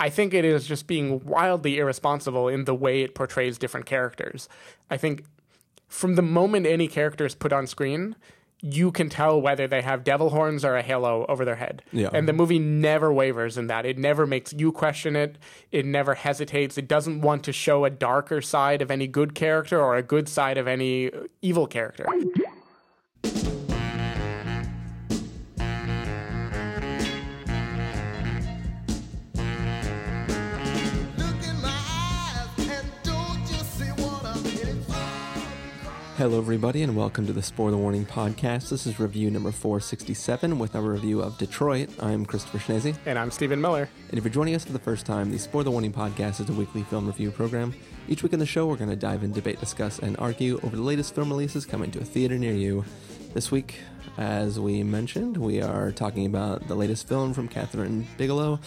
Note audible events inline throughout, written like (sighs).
I think it is just being wildly irresponsible in the way it portrays different characters. I think from the moment any character is put on screen, you can tell whether they have devil horns or a halo over their head. Yeah. And the movie never wavers in that. It never makes you question it. It never hesitates. It doesn't want to show a darker side of any good character or a good side of any evil character. Hello, everybody, and welcome to the Spoiler Warning Podcast. This is review number 467 with our review of Detroit. I'm Christopher Schnese. And I'm Stephen Miller. And if you're joining us for the first time, the Spoiler Warning Podcast is a weekly film review program. Each week in the show, we're going to dive in, debate, discuss, and argue over the latest film releases coming to a theater near you. This week, as we mentioned, we are talking about the latest film from Kathryn Bigelow.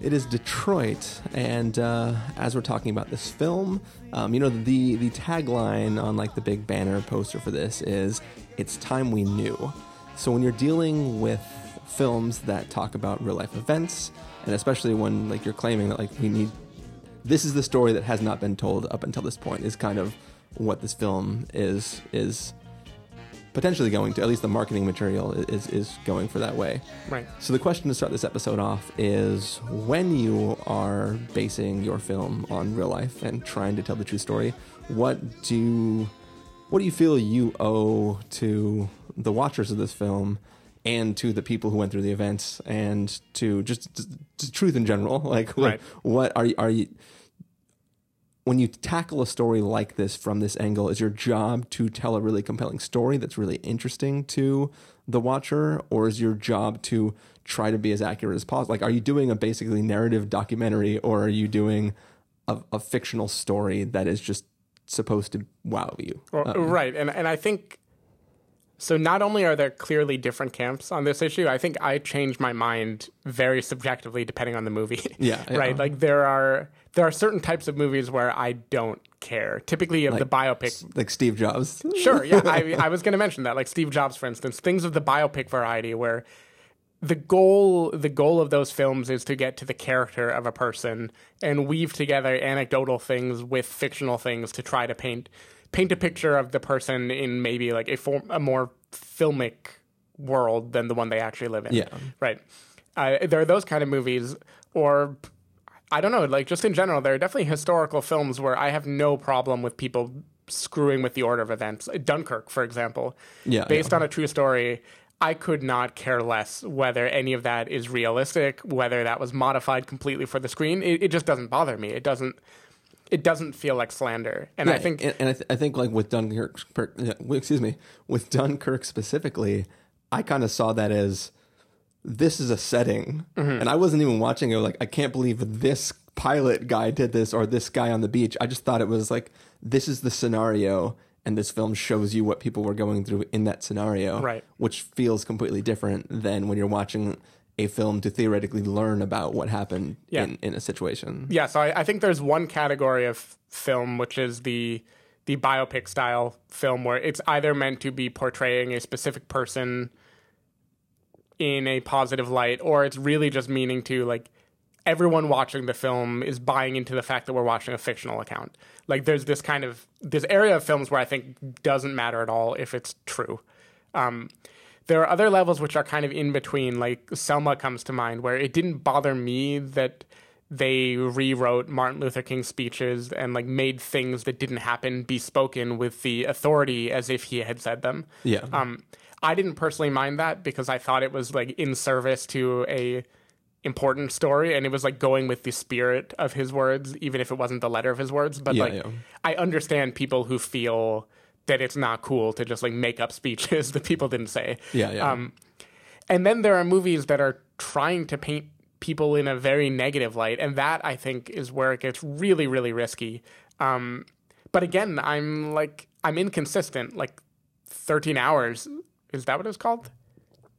It is Detroit, and uh, as we're talking about this film, um, you know the the tagline on like the big banner poster for this is "It's time we knew." So when you're dealing with films that talk about real life events, and especially when like you're claiming that like we need this is the story that has not been told up until this point is kind of what this film is is potentially going to at least the marketing material is is going for that way Right. so the question to start this episode off is when you are basing your film on real life and trying to tell the true story what do what do you feel you owe to the watchers of this film and to the people who went through the events and to just, just, just truth in general (laughs) like, like Right. what are you are you when you tackle a story like this from this angle, is your job to tell a really compelling story that's really interesting to the watcher, or is your job to try to be as accurate as possible? Like, are you doing a basically narrative documentary, or are you doing a, a fictional story that is just supposed to wow you? Well, uh, right, and and I think so. Not only are there clearly different camps on this issue, I think I change my mind very subjectively depending on the movie. (laughs) Yeah, yeah. right. Like there are there are certain types of movies where I don't care. Typically of the biopic. like Steve Jobs. (laughs) Sure, yeah. I (laughs) I was going to mention that, like Steve Jobs, for instance, things of the biopic variety where the goal the goal of those films is to get to the character of a person and weave together anecdotal things with fictional things to try to paint paint a picture of the person in maybe like a form a more filmic world than the one they actually live in. Yeah. Right. Uh, there are those kind of movies or I don't know, like just in general, there are definitely historical films where I have no problem with people screwing with the order of events. Dunkirk, for example, Yeah, based yeah. on a true story. I could not care less whether any of that is realistic, whether that was modified completely for the screen. It, it just doesn't bother me. It doesn't. It doesn't feel like slander, and I think and, and I, th- I think like with Dunkirk, yeah, excuse me, with Dunkirk specifically, I kind of saw that as this is a setting, Mm-hmm. and I wasn't even watching it. Like I can't believe this pilot guy did this or this guy on the beach. I just thought it was like this is the scenario, and this film shows you what people were going through in that scenario, Right. Which feels completely different than when you're watching a film to theoretically learn about what happened Yeah. in, in a situation. Yeah, so I, I think there's one category of film which is the the biopic style film where it's either meant to be portraying a specific person in a positive light, or it's really just meaning to like everyone watching the film is buying into the fact that we're watching a fictional account. Like there's this kind of this area of films where I think doesn't matter at all if it's true. Um, there are other levels which are kind of in between. Like Selma comes to mind, where it didn't bother me that they rewrote Martin Luther King's speeches and like made things that didn't happen be spoken with the authority as if he had said them. Yeah. Um, I didn't personally mind that because I thought it was like in service to a important story and it was like going with the spirit of his words even if it wasn't the letter of his words but Yeah, like yeah. I understand people who feel that it's not cool to just like make up speeches (laughs) that people didn't say. Yeah, yeah. Um, and then there are movies that are trying to paint people in a very negative light, and that I think is where it gets really, really risky. Um, but again, I'm like I'm inconsistent. Like 13 hours is that what it's called?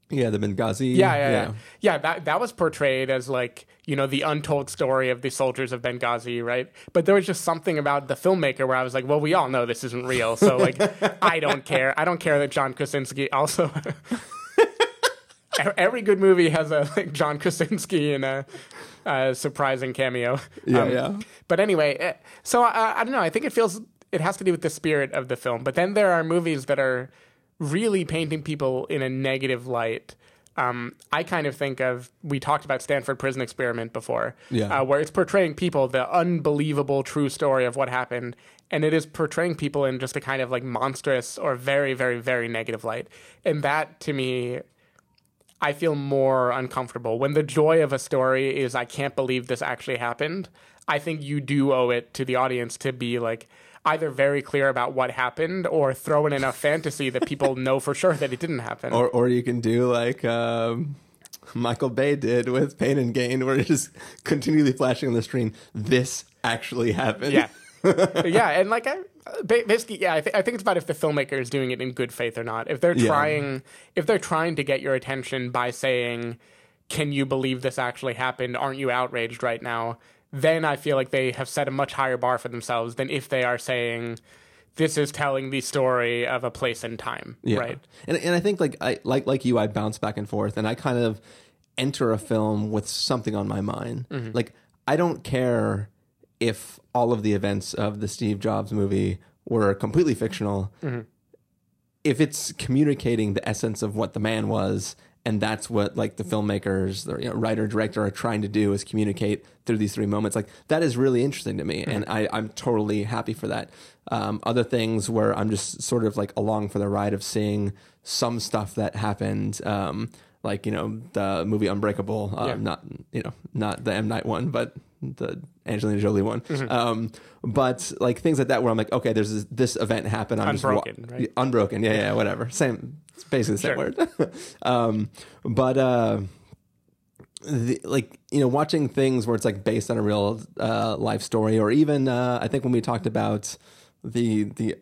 Yeah, the Benghazi. Yeah, yeah, yeah. Yeah, that that was portrayed as like, you know, the untold story of the soldiers of Benghazi, right? But there was just something about the filmmaker where I was like, well, we all know this isn't real. So like (laughs) I don't care. I don't care that John Krasinski also (laughs) every good movie has a like John Krasinski in a, a surprising cameo. Yeah, Um, yeah. But anyway, eh, so I, I don't know. I think it feels it has to do with the spirit of the film. But then there are movies that are really painting people in a negative light. Um, I kind of think of we talked about Stanford Prison Experiment before, Yeah. uh, where it's portraying people the unbelievable true story of what happened, and it is portraying people in just a kind of like monstrous or very, very, very negative light, and that to me I feel more uncomfortable when the joy of a story is I can't believe this actually happened. I think you do owe it to the audience to be like either very clear about what happened or throw in enough fantasy that people (laughs) know for sure that it didn't happen. Or or you can do like um, Michael Bay did with Pain and Gain, where it's just continually flashing on the screen. This actually happened. yeah. (laughs) yeah, and like I, basically, yeah, I, th- I think it's about if the filmmaker is doing it in good faith or not. If they're Yeah. trying, if they're trying to get your attention by saying, "Can you believe this actually happened? Aren't you outraged right now?" Then I feel like they have set a much higher bar for themselves than if they are saying, "This is telling the story of a place and time." Yeah. Right? And and I think like I like like you, I bounce back and forth, and I kind of enter a film with something on my mind. Mm-hmm. Like I don't care if all of the events of the Steve Jobs movie were completely fictional. Mm-hmm. If it's communicating the essence of what the man was, and that's what like the filmmakers, the you know, writer, director are trying to do is communicate through these three moments. Like that is really interesting to me, and I, I'm totally happy for that. Um, other things where I'm just sort of like along for the ride of seeing some stuff that happened. Um, like you know the movie Unbreakable, uh, Yeah. not you know not the M Night one, but the Angelina Jolie one. Um, but like things like that where I'm like, okay, there's this, this event happened. I'm Unbroken, just wa- right? unbroken. Yeah, yeah, whatever. Same, it's basically the same Sure. word. (laughs) um, but uh, the, like you know, watching things where it's like based on a real uh, life story, or even uh, I think when we talked about the the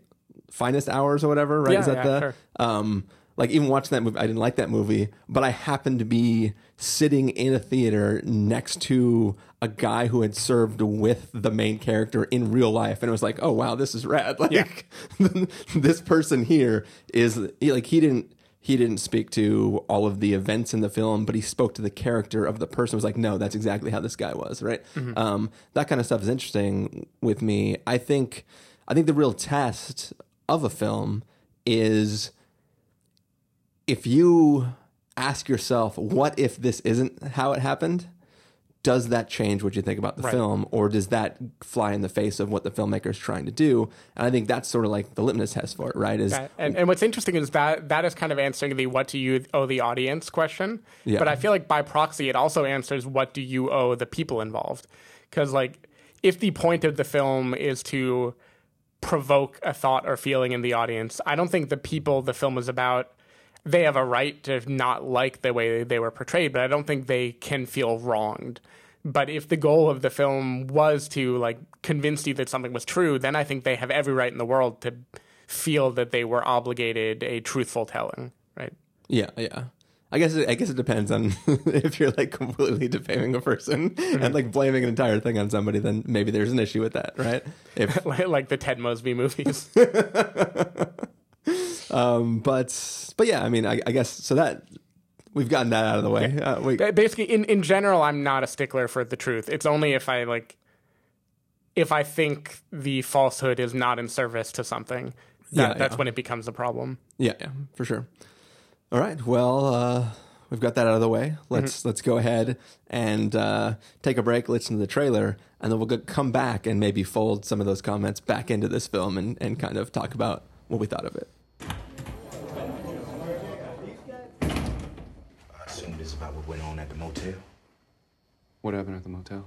finest hours or whatever, right? Yeah, Is that yeah, the sure. um, like even watching that movie, I didn't like that movie, but I happened to be sitting in a theater next to a guy who had served with the main character in real life, and it was like, oh wow, this is rad. (laughs) Like (laughs) this person here is like he didn't he didn't speak to all of the events in the film, but he spoke to the character of the person. It was like, no, that's exactly how this guy was, right? Um, that kind of stuff is interesting with me. I think I think the real test of a film is if you ask yourself, what if this isn't how it happened? Does that change what you think about the Right. film, or does that fly in the face of what the filmmaker is trying to do? And I think that's sort of like the litmus test for it, right? Is That- and, and what's interesting is that that is kind of answering the what do you owe the audience question. Yeah. But I feel like by proxy, it also answers what do you owe the people involved. Because, like, if the point of the film is to provoke a thought or feeling in the audience, I don't think the people the film is about. They have a right to not like the way they were portrayed, but I don't think they can feel wronged. But if the goal of the film was to like convince you that something was true, then I think they have every right in the world to feel that they were obligated a truthful telling, right? Yeah, yeah. I guess it, I guess it depends on (laughs) if you're like completely defaming a person and mm-hmm. like blaming an entire thing on somebody, then maybe there's an issue with that, right? If (laughs) like the Ted Mosby movies. (laughs) um, but but yeah, I mean, I, I guess so that we've gotten that out of the way. Uh, Basically, in, in general, I'm not a stickler for the truth. It's only if I like, if I think the falsehood is not in service to something, that, Yeah, that's yeah. when it becomes a problem. Yeah, yeah, for sure. All right. Well, uh, we've got that out of the way. Let's let's go ahead and uh, take a break, listen to the trailer, and then we'll go, come back and maybe fold some of those comments back into this film and, and kind of talk about what we thought of it. I assume this is about what went on at the motel. What happened at the motel?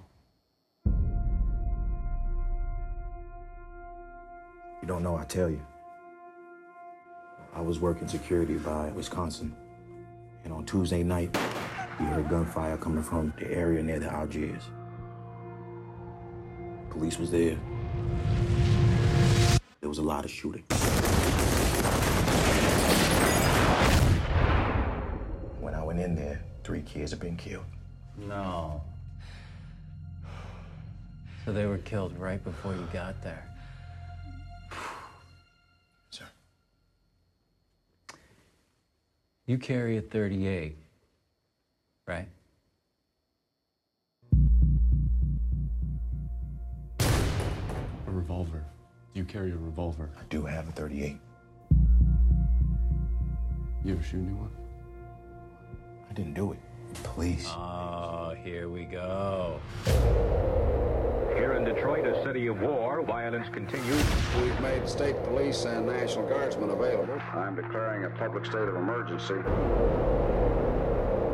You don't know, I tell you. I was working security by Wisconsin. And on Tuesday night, we heard gunfire coming from the area near the Algiers. Police was there. There was a lot of shooting. When I went in there, three kids had been killed. No. So they were killed right before you got there. (sighs) Sir. You carry a 38. right? A revolver. You carry a revolver? I do have a 38. You ever shoot anyone? I didn't do it. Please. Oh, here we go. Here in Detroit, a city of war, violence continues. We've made state police and National Guardsmen available. I'm declaring a public state of emergency.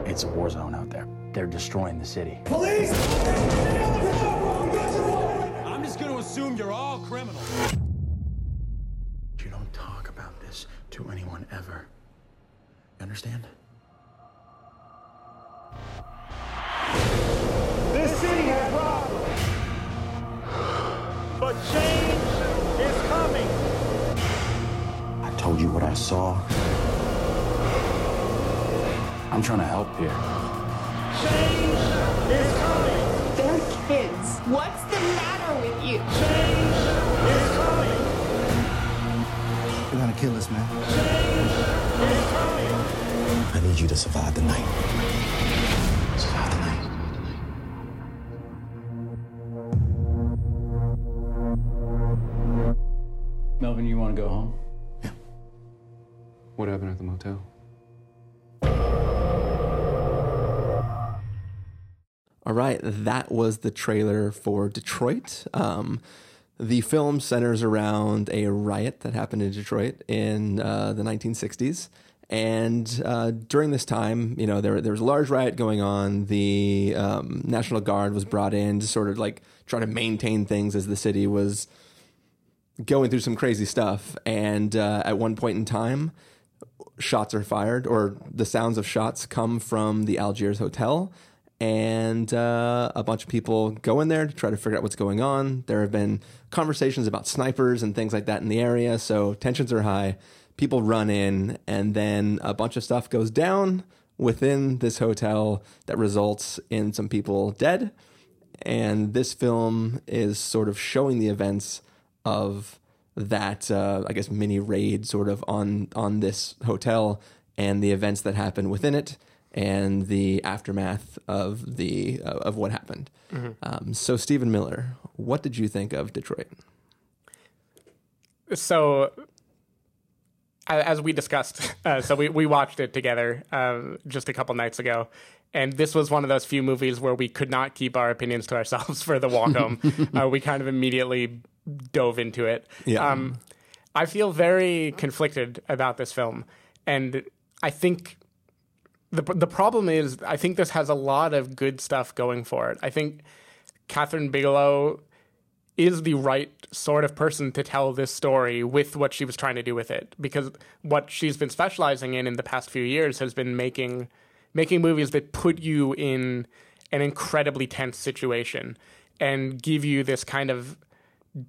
It's a war zone out there. They're destroying the city. Police! I'm just gonna assume you're all criminals. You don't talk about this to anyone ever. You understand? I saw. I'm trying to help here. Change is coming. They're kids. What's the matter with you? Change is coming. They're gonna kill us, man. Is coming. I need you to survive the night. Survive the night. Melvin, you want to go home? What happened at the motel? All right, that was the trailer for Detroit. Um, the film centers around a riot that happened in Detroit in uh, the 1960s. And uh, during this time, you know, there, there was a large riot going on. The um, National Guard was brought in to sort of like try to maintain things as the city was going through some crazy stuff. And uh, at one point in time, shots are fired, or the sounds of shots come from the Algiers Hotel. And uh, a bunch of people go in there to try to figure out what's going on. There have been conversations about snipers and things like that in the area, so tensions are high. People run in, and then a bunch of stuff goes down within this hotel that results in some people dead. And this film is sort of showing the events of that, uh, I guess, mini raid sort of on on this hotel and the events that happen within it and the aftermath of the uh, of what happened. Um, so, Stephen Miller, what did you think of Detroit? so as we discussed, (laughs) uh, so we, we watched it together um, just a couple nights ago. And this was one of those few movies where we could not keep our opinions to ourselves (laughs) for the walk home. (laughs) uh, we kind of immediately dove into it. Yeah. Um, I feel very conflicted about this film. And I think the, the problem is, I think this has a lot of good stuff going for it. I think Kathryn Bigelow is the right sort of person to tell this story with what she was trying to do with it because what she's been specializing in in the past few years has been making making movies that put you in an incredibly tense situation and give you this kind of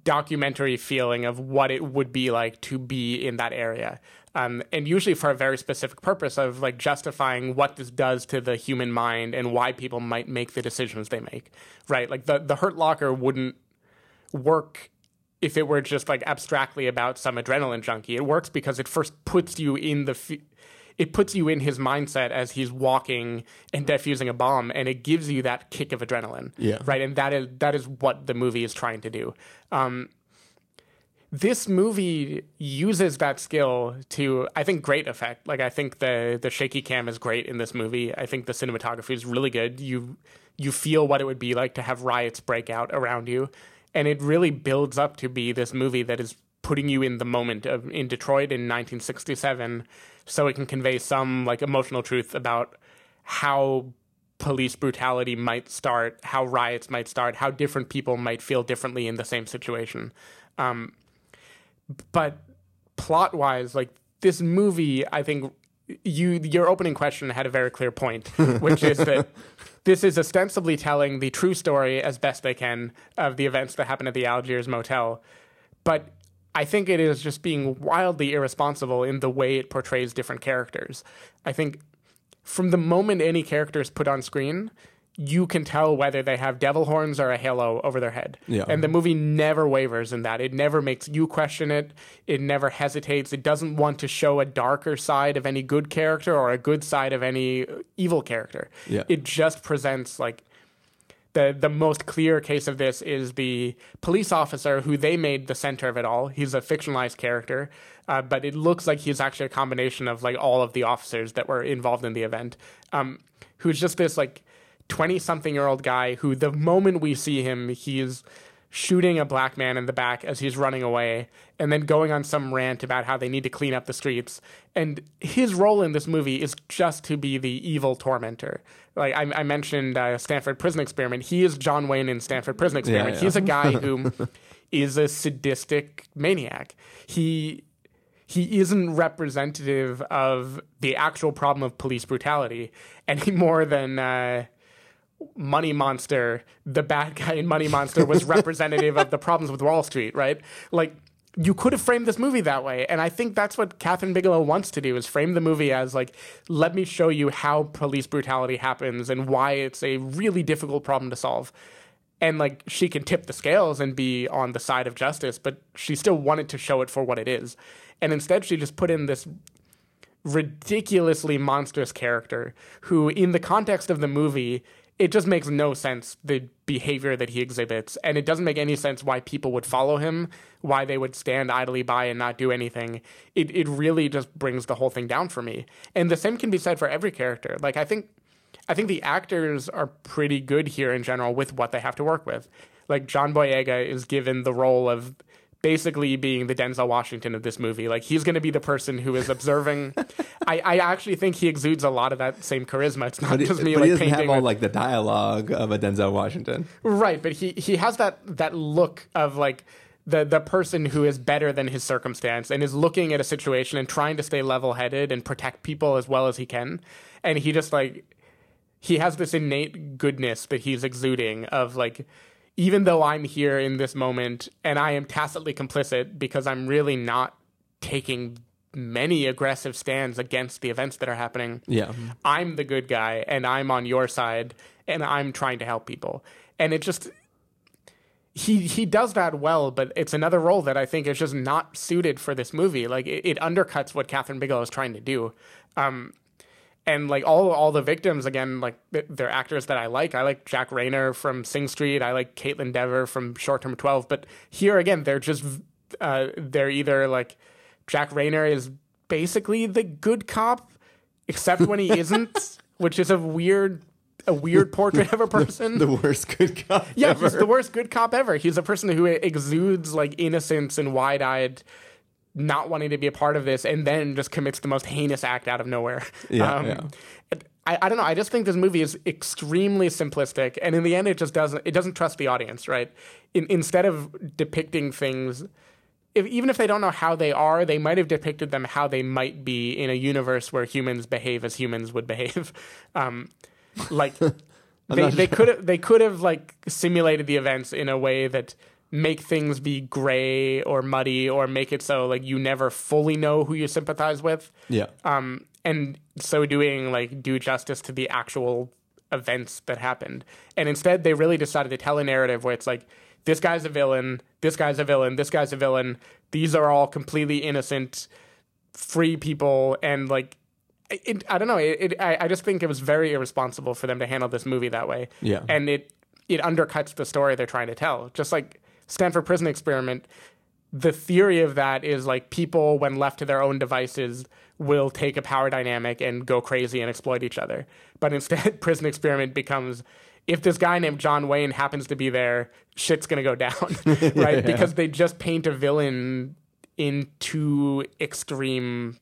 documentary feeling of what it would be like to be in that area. Um, and usually for a very specific purpose of like justifying what this does to the human mind and why people might make the decisions they make. Right? Like the, the Hurt Locker wouldn't work if it were just like abstractly about some adrenaline junkie. It works because it first puts you in the f- it puts you in his mindset as he's walking and defusing a bomb and it gives you that kick of adrenaline. Yeah. Right? And that is that is what the movie is trying to do. Um this movie uses that skill to I think great effect. Like I think the the shaky cam is great in this movie. I think the cinematography is really good. You you feel what it would be like to have riots break out around you and it really builds up to be this movie that is putting you in the moment of in Detroit in 1967 so it can convey some like emotional truth about how police brutality might start, how riots might start, how different people might feel differently in the same situation. Um, but plot wise, like this movie, I think you your opening question had a very clear point, (laughs) which is that this is ostensibly telling the true story as best they can of the events that happened at the Algiers motel. But I think it is just being wildly irresponsible in the way it portrays different characters. I think from the moment any character is put on screen, you can tell whether they have devil horns or a halo over their head. Yeah. And the movie never wavers in that. It never makes you question it. It never hesitates. It doesn't want to show a darker side of any good character or a good side of any evil character. Yeah. It just presents like the the most clear case of this is the police officer who they made the center of it all. He's a fictionalized character, uh, but it looks like he's actually a combination of like all of the officers that were involved in the event. Um, who's just this like twenty something year old guy who the moment we see him, he's shooting a black man in the back as he's running away and then going on some rant about how they need to clean up the streets. And his role in this movie is just to be the evil tormentor. Like i, I mentioned uh, stanford prison experiment. He is john wayne in stanford prison experiment. yeah. he's a guy (laughs) who is a sadistic maniac. He he isn't representative of the actual problem of police brutality any more than uh, Money Monster, the bad (laughs) guy in Money Monster, was (laughs) representative of the problems with Wall Street, right? Like, you could have framed this movie that way. And I think that's what Kathryn Bigelow wants to do is frame the movie as like, let me show you how police brutality happens and why it's a really difficult problem to solve. And like she can tip the scales and be on the side of justice, but she still wanted to show it for what it is. And instead she just put in this ridiculously monstrous character who in the context of the movie it just makes no sense the behavior that he exhibits. And it doesn't make any sense why people would follow him why they would stand idly by and not do anything. It, it really just brings the whole thing down for me. And the same can be said for every character. Like i think i think the actors are pretty good here in general with what they have to work with. Like john boyega is given the role of basically being the Denzel Washington of this movie. Like he's going to be the person who is observing. (laughs) I, I actually think he exudes a lot of that same charisma. It's not But, just me but like he doesn't painting have all with- like the dialogue of a Denzel Washington. right, but he he has that that look of like. The, the person who is better than his circumstance and is looking at a situation and trying to stay level headed and protect people as well as he can. And he just like he has this innate goodness that he's exuding of like even though I'm here in this moment and I am tacitly complicit because I'm really not taking many aggressive stands against the events that are happening. Yeah. I'm the good guy and I'm on your side and I'm trying to help people. And it just he he does that well, but it's another role that I think is just not suited for this movie. Like it, it undercuts what Kathryn Bigelow is trying to do. Um, and like all all the victims again, like they're actors that I like. I like Jack Reynor from Sing Street. I like Kaitlyn Dever from Short Term Twelve. But here again, they're just uh, they're either like Jack Reynor is basically the good cop, except when he isn't, (laughs) which is a weird a weird portrait of a person. The worst good cop. Yeah, ever. he's the worst good cop ever. He's a person who exudes like innocence and wide eyed, not wanting to be a part of this, and then just commits the most heinous act out of nowhere. Yeah, yeah. I, I don't know. I just think this movie is extremely simplistic, and in the end, it just doesn't. It doesn't trust the audience, right? In, instead of depicting things, if, even if they don't know how they are, they might have depicted them how they might be in a universe where humans behave as humans would behave. (laughs) Um, like (laughs) they, they could have they could have like simulated the events in a way that make things be gray or muddy or make it so like you never fully know who you sympathize with Yeah. um, and so doing like do justice to the actual events that happened. And instead, they really decided to tell a narrative where it's like this guy's a villain, this guy's a villain, this guy's a villain. These are all completely innocent, free people, and like. It, I don't know. It, it, I, I just think it was very irresponsible for them to handle this movie that way. Yeah. and it it undercuts the story they're trying to tell. Just like Stanford Prison Experiment, the theory of that is like people, when left to their own devices, will take a power dynamic and go crazy and exploit each other. But instead, (laughs) Prison Experiment becomes if this guy named John Wayne happens to be there, shit's gonna go down, (laughs) right? (laughs) Because they just paint a villain in too extreme.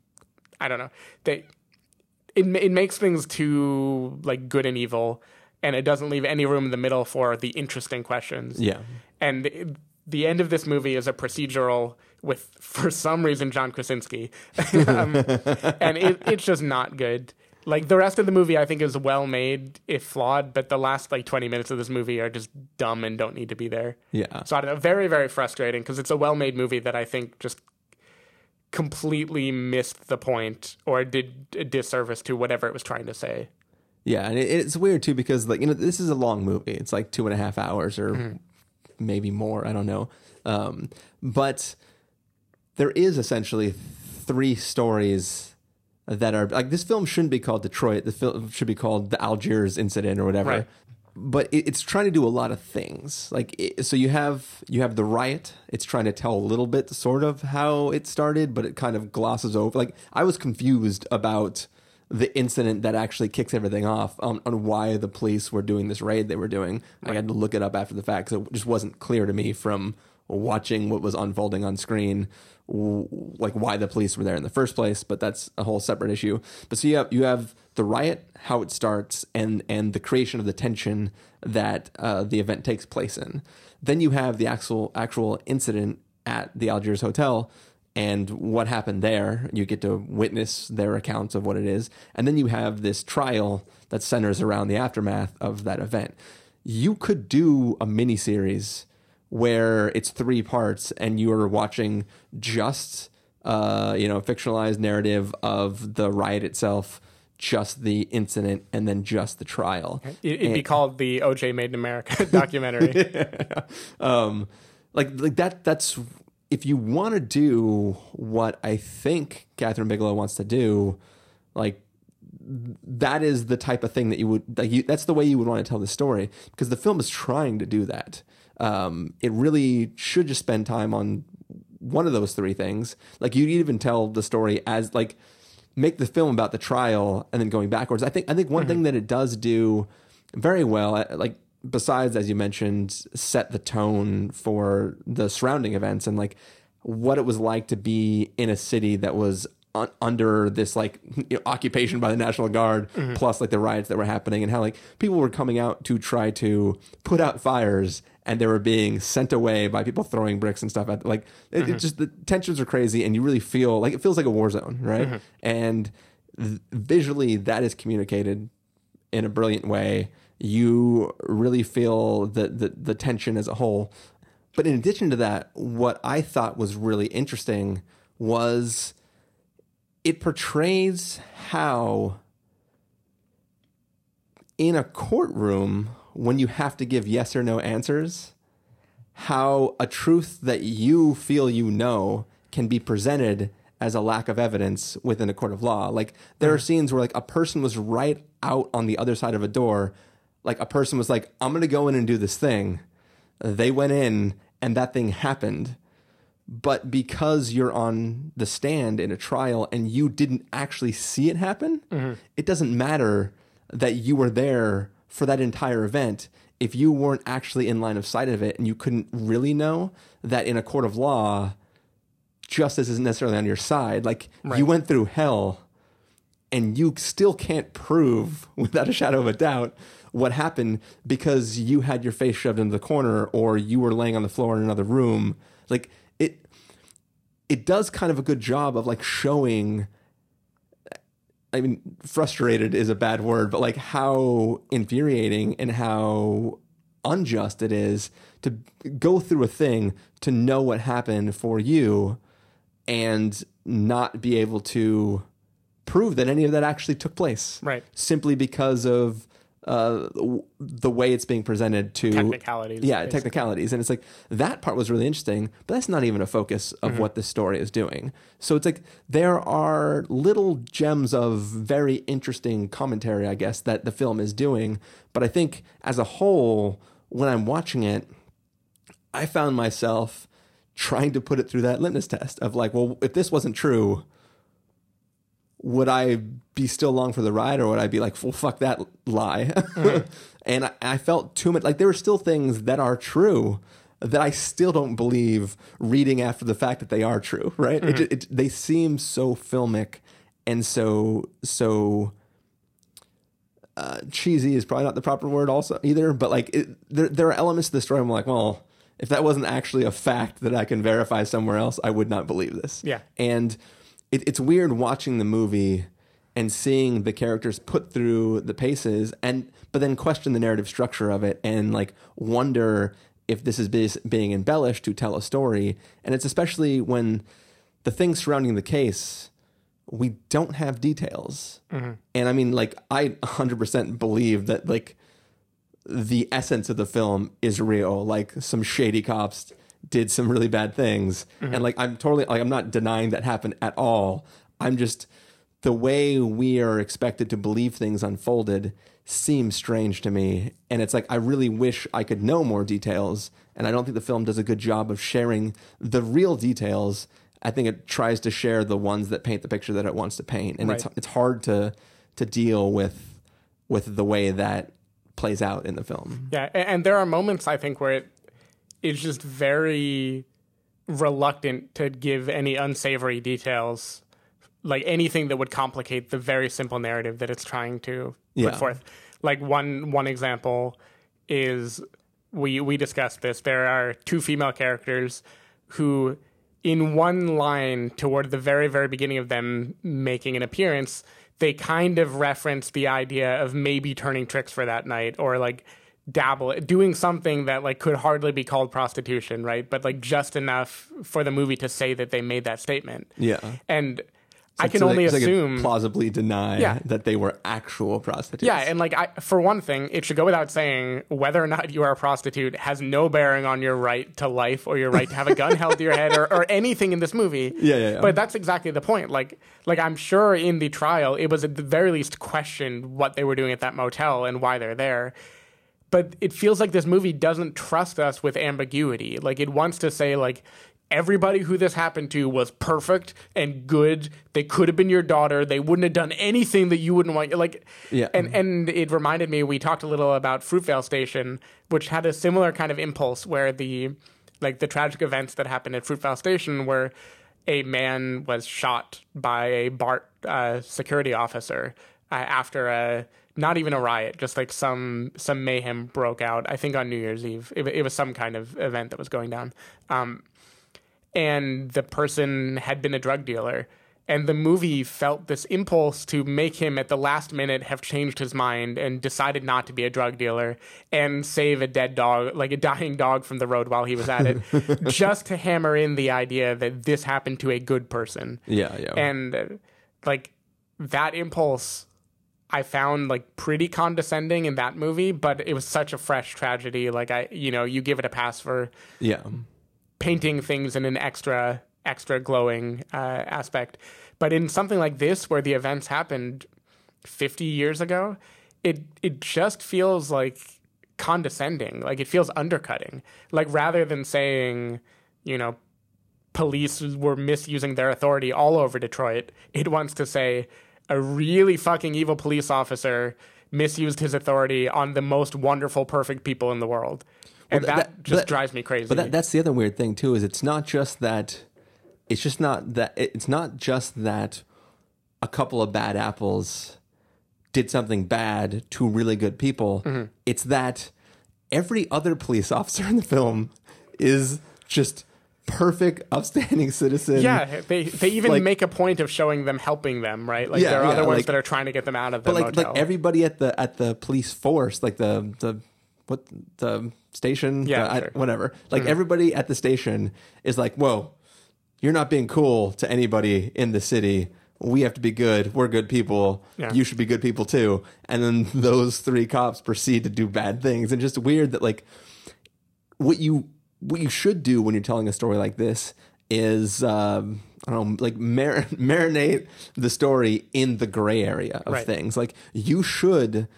I don't know. They it it makes things too like good and evil, and it doesn't leave any room in the middle for the interesting questions. Yeah. And it- the end of this movie is a procedural with, for some reason, John Krasinski, (laughs) um, and it, it's just not good. Like the rest of the movie, I think is well made, if flawed, but the last like twenty minutes of this movie are just dumb and don't need to be there. Yeah. So I don't know, very very frustrating because it's a well made movie that I think just completely missed the point or did a disservice to whatever it was trying to say. Yeah, and it, it's weird too because like you know this is a long movie. It's like two and a half hours or Mm-hmm. maybe more. I don't know. Um, but there is essentially three stories that are like this film shouldn't be called Detroit. The film should be called the Algiers incident or whatever. Right. But it, it's trying to do a lot of things. Like it, so, you have you have the riot. It's trying to tell a little bit, sort of, how it started, but it kind of glosses over. Like I was confused about the incident that actually kicks everything off on, on why the police were doing this raid they were doing. I had to look it up after the fact because it just wasn't clear to me from watching what was unfolding on screen, like why the police were there in the first place. But that's a whole separate issue. But so you have you have the riot, how it starts, and and the creation of the tension that uh, the event takes place in. Then you have the actual actual incident at the Algiers hotel and what happened there. You get to witness their accounts of what it is. And then you have this trial that centers around the aftermath of that event. You could do a miniseries where it's three parts and you are watching just uh, you know, a fictionalized narrative of the riot itself, just the incident, and then just the trial. It, it'd be called the OJ Made in America (laughs) documentary. (laughs) um, like like that. That's if you want to do what I think Kathryn Bigelow wants to do, like that is the type of thing that you would like. You, that's the way you would want to tell the story because the film is trying to do that. Um, it really should just spend time on one of those three things. Like you'd even tell the story as like make the film about the trial and then going backwards. I think I think one thing that it does do very well, uh, like besides as you mentioned, set the tone for the surrounding events and like what it was like to be in a city that was un- under this like you know, occupation by the National Guard, mm-hmm. plus like the riots that were happening, and how like people were coming out to try to put out fires, and they were being sent away by people throwing bricks and stuff. At like it, it mm-hmm. just the tensions are crazy, and you really feel like it feels like a war zone, right? Mm-hmm. And th- visually, that is communicated in a brilliant way. You really feel the, the the tension as a whole. But in addition to that, what I thought was really interesting was it portrays how in a courtroom when you have to give yes or no answers how a truth that you feel you know can be presented as a lack of evidence within a court of law. Like there are mm. scenes where like a person was right out on the other side of a door, like a person was like, "I'm going to go in and do this thing." They went in and that thing happened. But because you're on the stand in a trial and you didn't actually see it happen, mm-hmm. it doesn't matter that you were there for that entire event if you weren't actually in line of sight of it and you couldn't really know that in a court of law justice isn't necessarily on your side like you went through hell and you still can't prove (laughs) without a shadow of a doubt what happened because you had your face shoved into the corner or you were laying on the floor in another room like it it does kind of a good job of like showing I mean, frustrated is a bad word, but like how infuriating and how unjust it is to go through a thing to know what happened for you and not be able to prove that any of that actually took place. Right. Simply because of uh, the way it's being presented to Technicalities, Yeah, basically. technicalities. And it's like that part was really interesting, but that's not even a focus of what the story is doing. So it's like there are little gems of very interesting commentary, I guess, that the film is doing. But I think as a whole, when I'm watching it, I found myself trying to put it through that litmus test of like, well, if this wasn't true, would I be still along for the ride or would I be like, well, fuck that lie? (laughs) and I, I felt too much like there were still things that are true that I still don't believe reading after the fact that they are true, right? It, it, they seem so filmic and so, so uh, cheesy is probably not the proper word also either, but like it, there, there are elements to the story I'm like, well, if that wasn't actually a fact that I can verify somewhere else, I would not believe this. Yeah. And it, it's weird watching the movie and seeing the characters put through the paces and but then question the narrative structure of it and like wonder if this is being embellished to tell a story and it's especially when the things surrounding the case we don't have details. Mm-hmm. And I mean, like, I 100% believe that, like, the essence of the film is real. Like, some shady cops did some really bad things. Mm-hmm. And, like, I'm totally, like, I'm not denying that happened at all. I'm just, the way we are expected to believe things unfolded seems strange to me. And it's like, I really wish I could know more details. And I don't think the film does a good job of sharing the real details. I think it tries to share the ones that paint the picture that it wants to paint. And it's, Right. it's hard to, to deal with, with the way that plays out in the film. Yeah, and there are moments I think where it is just very reluctant to give any unsavory details, like anything that would complicate the very simple narrative that it's trying to Yeah. put forth. Like one one example is we we discussed this. There are two female characters who in one line toward the very very beginning of them making an appearance they kind of reference the idea of maybe turning tricks for that night or like dabble doing something that like could hardly be called prostitution right but like just enough for the movie to say that they made that statement Yeah. and i So can they- only so they assume plausibly deny Yeah. that they were actual prostitutes. yeah, and like I, for one thing, it should go without saying whether or not you are a prostitute has no bearing on your right to life or your right to have a gun held to your head or, or anything in this movie. (laughs) Yeah, yeah, yeah. But that's exactly the point. Like, like I'm sure in the trial, it was at the very least questioned what they were doing at that motel and why they're there. But it feels like this movie doesn't trust us with ambiguity. Like it wants to say like. Everybody who this happened to was perfect and good. They could have been your daughter. They wouldn't have done anything that you wouldn't want. Like, Yeah. and and it reminded me we talked a little about Fruitvale Station, which had a similar kind of impulse where the like the tragic events that happened at Fruitvale Station where a man was shot by a BART uh, security officer uh, after a not even a riot, just like some some mayhem broke out. I think on New Year's Eve, it, it was some kind of event that was going down. Um, and the person had been a drug dealer. And the movie felt this impulse to make him at the last minute have changed his mind and decided not to be a drug dealer and save a dead dog, like a dying dog from the road while he was at it, (laughs) just to hammer in the idea that this happened to a good person. Yeah, yeah. And uh, like that impulse I found like pretty condescending in that movie, but it was such a fresh tragedy. Like I, you know, you give it a pass for yeah. painting things in an extra extra glowing uh, aspect. But in something like this, where the events happened 50 years ago, it it just feels like condescending. Like it feels undercutting. Like rather than saying, you know, police were misusing their authority all over Detroit, it wants to say a really fucking evil police officer misused his authority on the most wonderful, perfect people in the world. And Well, that, that- just that- drives me crazy. But that, that's the other weird thing too is it's not just that it's just not that it's not just that a couple of bad apples did something bad to really good people. Mm-hmm. It's that every other police (laughs) officer in the film is just perfect, (laughs) upstanding citizen. Yeah, they they even Like- make a point of showing them helping them, right? Like Yeah, there are yeah, other ones like- that are trying to get them out of the but like motel. like everybody at the at the police force, like the the what the station, Yeah, the- I- whatever. Like Mhm. everybody at the station is like, whoa, you're not being cool to anybody in the city. We have to be good. We're good people. Yeah. You should be good people too. And then (laughs) those three cops proceed to do bad things, and just weird that like what you what you should do when you're telling a story like this is um, I don't know, like mar- (laughs) marinate the story in the gray area of Right. things. Like you should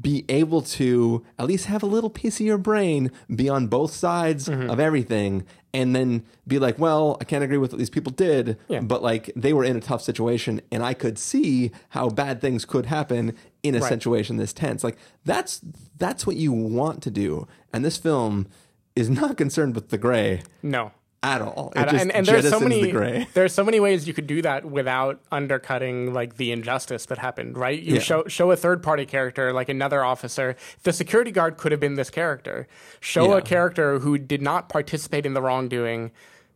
be able to at least have a little piece of your brain be on both sides Mm-hmm. of everything and then be like well i can't agree with what these people did Yeah. but like they were in a tough situation and i could see how bad things could happen in a Right. situation this tense like that's that's what you want to do and this film is not concerned with the gray no. at all it And, and, there's so many the gray (laughs) there's so many ways you could do that without undercutting like the injustice that happened, right? You Yeah. show show a third party character like another officer. The security guard could have been this character. Show Yeah. a character who did not participate in the wrongdoing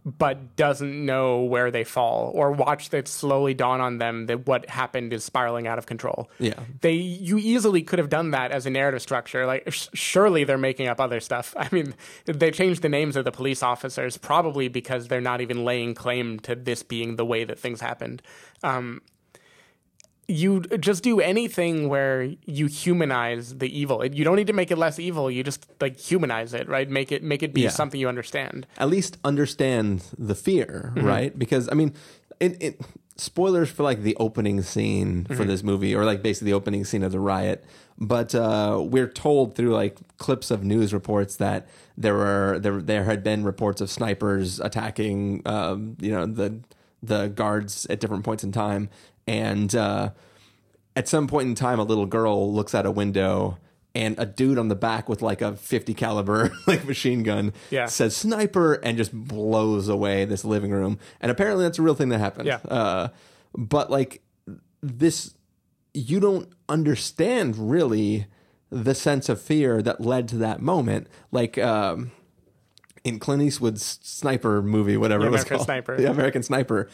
but doesn't know where they fall or watch that slowly dawn on them that what happened is spiraling out of control. Yeah. They you easily could have done that as a narrative structure. Like sh- surely they're making up other stuff. (laughs) I mean, they changed the names of the police officers probably because they're not even laying claim to this being the way that things happened. Um, you just do anything where you humanize the evil. You don't need to make it less evil. You just like humanize it, right? Make it make it be Yeah. something you understand. at least understand the fear, Mm-hmm. right? Because I mean, it, it spoilers for like the opening scene for Mm-hmm. this movie, or like basically the opening scene of the riot. But uh, we're told through like clips of news reports that there were there there had been reports of snipers attacking, um, you know, the the guards at different points in time, and uh, at some point in time, a little girl looks out a window. And a dude on the back with like a 50 caliber (laughs) like machine gun Yeah. says sniper and just blows away this living room. And apparently that's a real thing that happened. Yeah. Uh, but like this, you don't understand really the sense of fear that led to that moment. Like um, in Clint Eastwood's sniper movie, whatever The it was American called, Sniper. the American Sniper.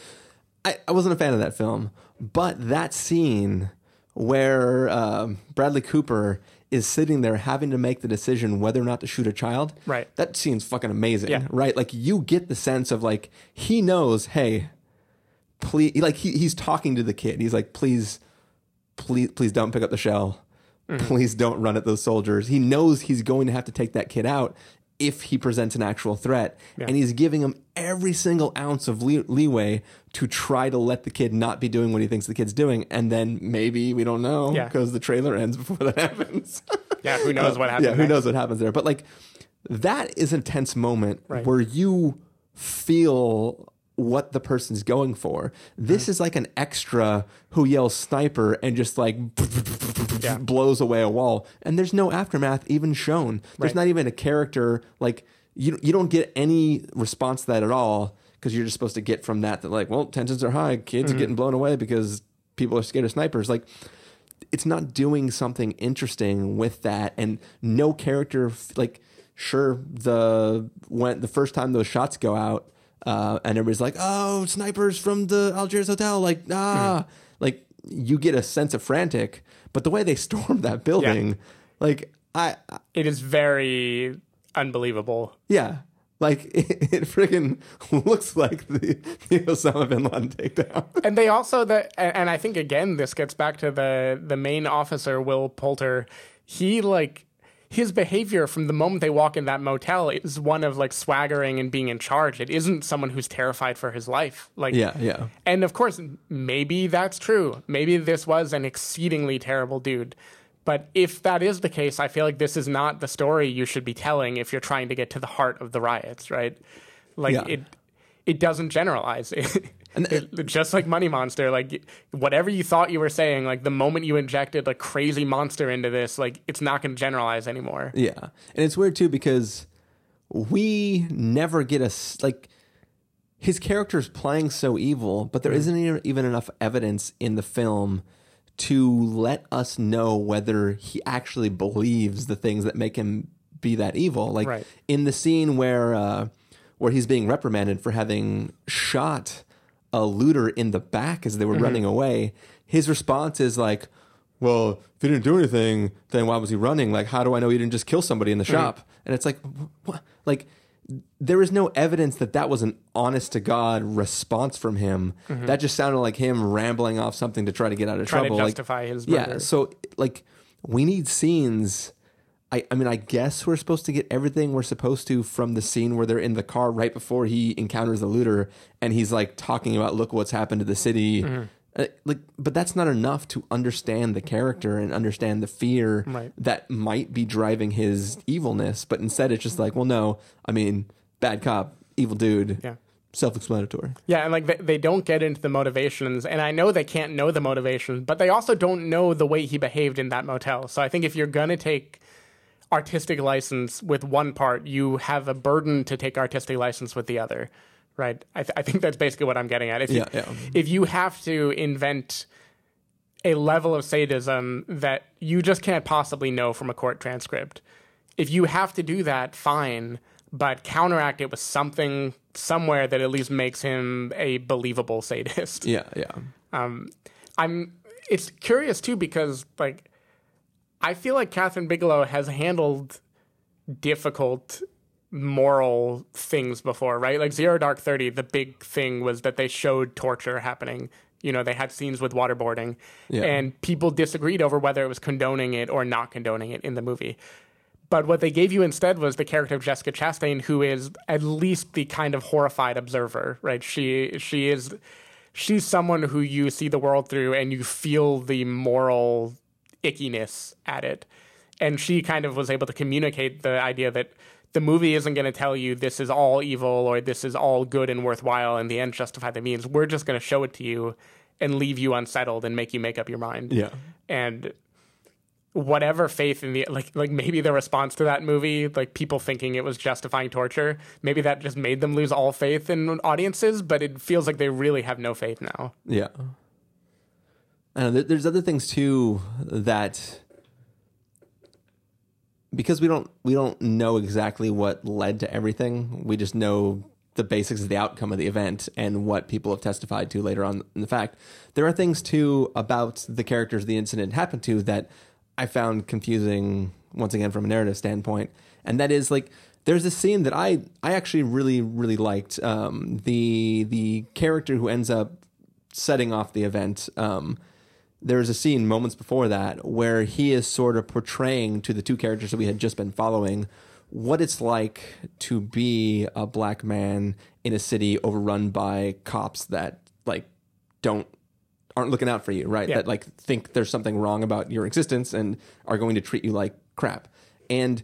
I, I wasn't a fan of that film, but that scene where um, Bradley Cooper is sitting there having to make the decision whether or not to shoot a child. Right. That scene's fucking amazing. Yeah. Right. Like you get the sense of like he knows, hey, please like he, he's talking to the kid. He's like, please, please, please don't pick up the shell. Mm-hmm. Please don't run at those soldiers. He knows he's going to have to take that kid out if he presents an actual threat. And he's giving him every single ounce of lee- leeway to try to let the kid not be doing what he thinks the kid's doing. And then maybe, we don't know, Yeah. because the trailer ends before that (laughs) happens. Yeah, who knows what happens? yeah, who next. knows what happens there? But like, that is a tense moment Right. where you feel what the person's going for. This Mm-hmm. is like an extra who yells sniper and just like (laughs) Yeah. blows away a wall, and there's no aftermath even shown. There's Right. not even a character like you. You don't get any response to that at all because you're just supposed to get from that that like, well, tensions are high, kids Mm-hmm. are getting blown away because people are scared of snipers. Like, it's not doing something interesting with that and no character like sure the when the first time those shots go out uh, and everybody's like oh snipers from the algiers hotel. Like ah. Like you get a sense of frantic but the way they (laughs) stormed that building like i I- It is very unbelievable. yeah. Like it, (laughs) it freaking looks like the, the osama bin laden takedown. (laughs) And they also the and and I think again this gets back to the the main officer Will Poulter. He like his behavior from the moment they walk in that motel is one of like swaggering and being in charge. It isn't someone who's terrified for his life. Like yeah yeah And of course, maybe that's true. Maybe this was an exceedingly terrible dude. But if that is the case, I feel like this is not the story you should be telling if you're trying to get to the heart of the riots, right? Like Yeah. it it doesn't generalize. (laughs) It, just like Money Monster, like whatever you thought you were saying, like the moment you injected a crazy monster into this, like it's not going to generalize anymore. Yeah, and it's weird too because we never get a like his character's playing so evil, but there isn't e- even enough evidence in the film to let us know whether he actually believes the things that make him be that evil. Like Right. in the scene where uh, where he's being reprimanded for having shot a looter in the back as they were mm-hmm. running away, his response is like, "Well, if he didn't do anything, then why was he running? Like, how do I know he didn't just kill somebody in the shop?" And it's like, what? Like, there is no evidence that that was an honest to god response from him. Mm-hmm. That just sounded like him rambling off something to try to get out of Trying to trouble. Like, justify his yeah. So like, we need scenes. I, I mean, I guess we're supposed to get everything we're supposed to from the scene where they're in the car right before he encounters the looter, and he's like talking about, "Look what's happened to the city." Mm-hmm. Uh, like, but that's not enough to understand the character and understand the fear Right. that might be driving his evilness. But instead, it's just like, well, no, I mean, bad cop, evil dude, Yeah. self-explanatory. Yeah, and like they, they don't get into the motivations, and I know they can't know the motivations, but they also don't know the way he behaved in that motel. So I think if you're gonna take artistic license with one part, you have a burden to take artistic license with the other, right? I, th- I think that's basically what I'm getting at. If you, Yeah, yeah. if you have to invent a level of sadism that you just can't possibly know from a court transcript. If you have to do that, fine, but counteract it with something somewhere that at least makes him a believable sadist. Yeah, yeah. Um, I'm it's curious too because like I feel like Kathryn Bigelow has handled difficult moral things before, right? Like Zero Dark Thirty, the big thing was that they showed torture happening You know, they had scenes with waterboarding, Yeah. and people disagreed over whether it was condoning it or not condoning it in the movie. But what they gave you instead was the character of Jessica Chastain, who is at least the kind of horrified observer, right? She she is she's someone who you see the world through and you feel the moral ickiness at it. And she kind of was able to communicate the idea that the movie isn't going to tell you this is all evil or this is all good and worthwhile and the end justify the means. We're just going to show it to you and leave you unsettled and make you make up your mind. Yeah. And whatever faith in the like like maybe the response to that movie like people thinking it was justifying torture maybe that just made them lose all faith in audiences but it feels like they really have no faith now Yeah. I know, there's other things too that because we don't we don't know exactly what led to everything. We just know the basics of the outcome of the event and what people have testified to later on in the fact. There are things too about the characters the incident happened to that I found confusing once again from a narrative standpoint. And that is like there's a scene that I I actually really really liked. Um, the the character who ends up setting off the event. Um, there's a scene moments before that where he is sort of portraying to the two characters that we had just been following what it's like to be a black man in a city overrun by cops that like don't aren't looking out for you, right? Yeah. That like think there's something wrong about your existence and are going to treat you like crap. And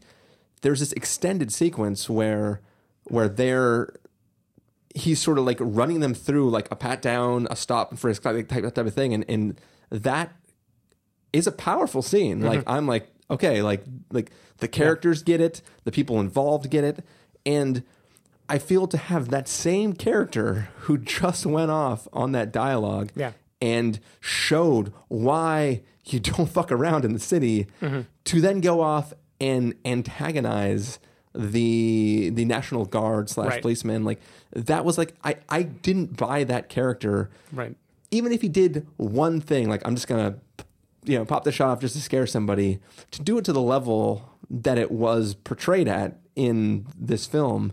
there's this extended sequence where where they're he's sort of like running them through like a pat down, a stop and frisk type, type, type of thing, and and that is a powerful scene. Like mm-hmm. I'm like okay, like like the characters get it, the people involved get it, and I feel to have that same character who just went off on that dialogue Yeah. and showed why you (laughs) don't fuck around in the city mm-hmm. to then go off and antagonize the the national guard slash Right. policeman like that was like I I didn't buy that character right even if he did one thing, like I'm just gonna, you know, pop the shot off just to scare somebody, to do it to the level that it was portrayed at in this film,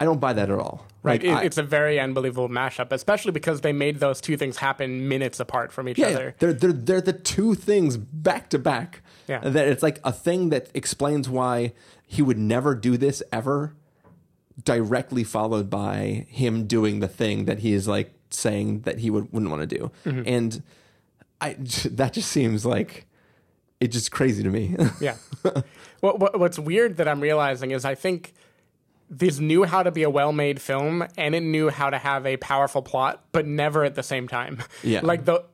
I don't buy that at all. right Like, it, I- it's a very unbelievable mashup especially because they made those two things happen minutes apart from each yeah, other they're they're they're the two things back to back. Yeah. that it's like a thing that explains why he would never do this ever. Directly followed by him doing the thing that he is like saying that he would wouldn't want to do, Mm-hmm. and I (laughs) that just seems like it's just crazy to me. (laughs) Yeah. what, what what's weird that I'm realizing is I think this knew how to be a well-made film and it knew how to have a powerful plot, but never at the same time. Yeah. Like the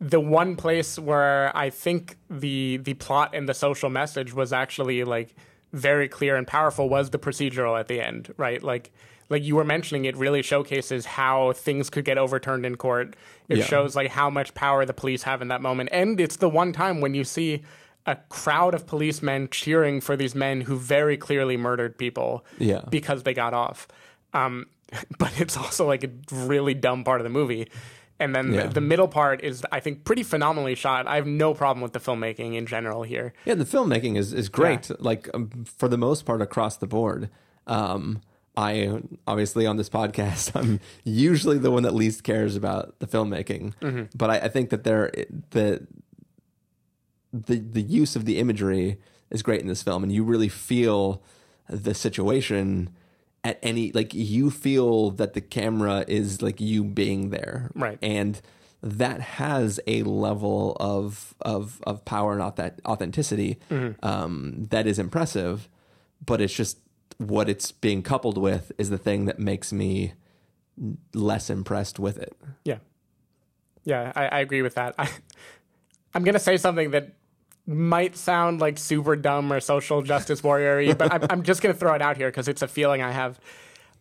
the one place where I think the the plot and the social message was actually like very clear and powerful was the procedural at the end, right? Like like you were mentioning it really showcases how things could get overturned in court. It Yeah. shows like how much power the police have in that moment. And it's the one time when you see a crowd of policemen cheering for these men who very clearly murdered people Yeah. because they got off. Um, (laughs) but it's also like a really dumb part of the movie. And then Yeah. the, the middle part is, I think, pretty phenomenally shot. I have no problem with the filmmaking in general here. Yeah, the filmmaking is is great. Like um, for the most part across the board. Um, I obviously on this podcast, (laughs) I'm usually the one that least cares about the filmmaking, but I, I think that there the the the use of the imagery is great in this film, and you really feel the situation at any like you feel that the camera is like you being there, Right. and that has a level of of of power and auth- authenticity um, that is impressive, but it's just what it's being coupled with is the thing that makes me less impressed with it. Yeah. Yeah, I, I agree with that. I, I'm going to say something that might sound like super dumb or social justice warrior but I'm, I'm just going to throw it out here because it's a feeling I have.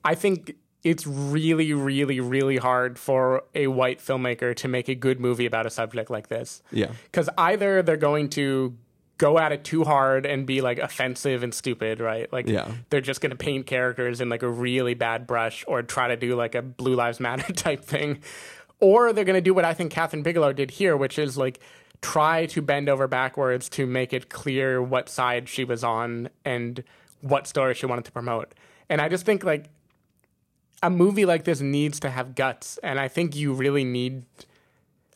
I think it's really, really, really hard for a white filmmaker to make a good movie about a subject like this. Yeah. Because either they're going to go at it too hard and be like offensive and stupid, right? Like Yeah. they're just going to paint characters in like a really bad brush or try to do like a Blue Lives Matter (laughs) type thing. Or they're going to do what I think Kathryn Bigelow did here, which is like try to bend over backwards to make it clear what side she was on and what story she wanted to promote. And I just think like a movie like this needs to have guts. And I think you really need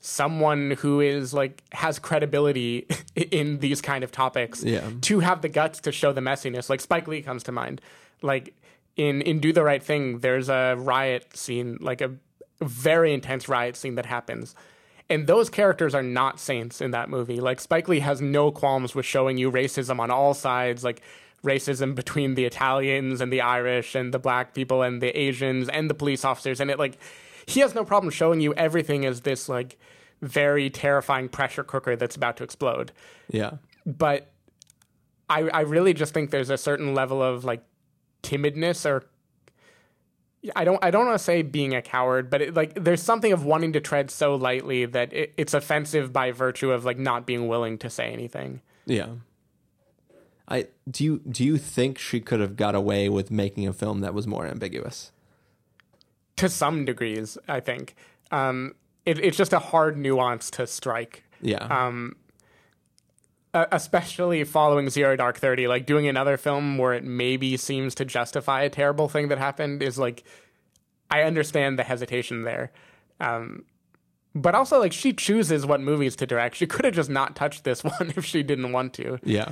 someone who is like has credibility (laughs) in these kind of topics Yeah. to have the guts to show the messiness. Like Spike Lee comes to mind. Like in in Do the Right Thing, there's a riot scene, like a very intense riot scene that happens. And those characters are not saints in that movie. Like Spike Lee has no qualms with showing you racism on all sides, like racism between the Italians and the Irish and the black people and the Asians and the police officers and it like he has no problem showing you everything as this like very terrifying pressure cooker that's about to explode Yeah. but I I really just think there's a certain level of like timidness or I don't I don't want to say being a coward, but it, like there's something of wanting to tread so lightly that it, it's offensive by virtue of like not being willing to say anything. Yeah. I do you do you think she could have got away with making a film that was more ambiguous? To some degrees, I think um, it, it's just a hard nuance to strike. Yeah. um, especially following Zero Dark Thirty, like doing another film where it maybe seems to justify a terrible thing that happened is like, I understand the hesitation there, um, but also like she chooses what movies to direct. She could have just not touched this (laughs) one if she didn't want to. yeah.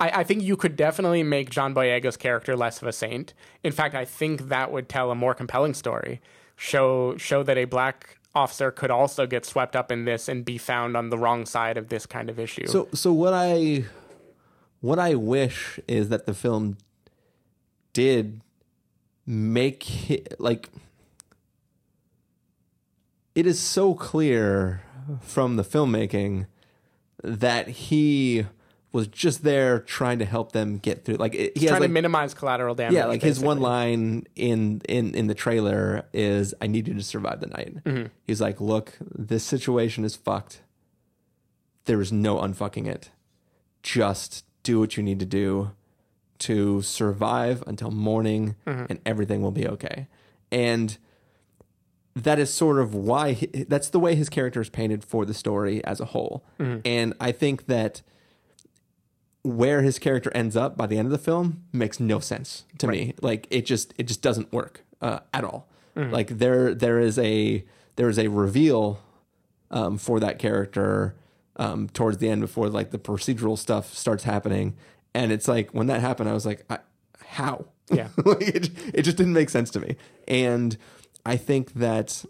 I, I think you could definitely make John Boyega's character less of a saint. In fact, I think that would tell a more compelling story. Show show that a black officer could also get swept up in this and be found on the wrong side of this kind of issue. So so what I what I wish is that the film did make it, like it is so clear from the filmmaking that he was just there trying to help them get through like it, he has trying like, to minimize collateral damage. yeah like his one line in in in the trailer is i need you to survive the night Mm-hmm. he's like look this situation is fucked there is no unfucking it just do what you need to do to survive until morning Mm-hmm. and everything will be okay and that is sort of why he, that's the way his character is painted for the story as a whole Mm-hmm. and i think that where his character ends up by the end of the film makes no sense to me. Like it just it just doesn't work uh, at all. Like there there is a there is a reveal um, for that character um, towards the end before like the procedural stuff starts happening, and it's like when that happened, I was like, I, how? Yeah. (laughs) like it it just didn't make sense to me, and I think that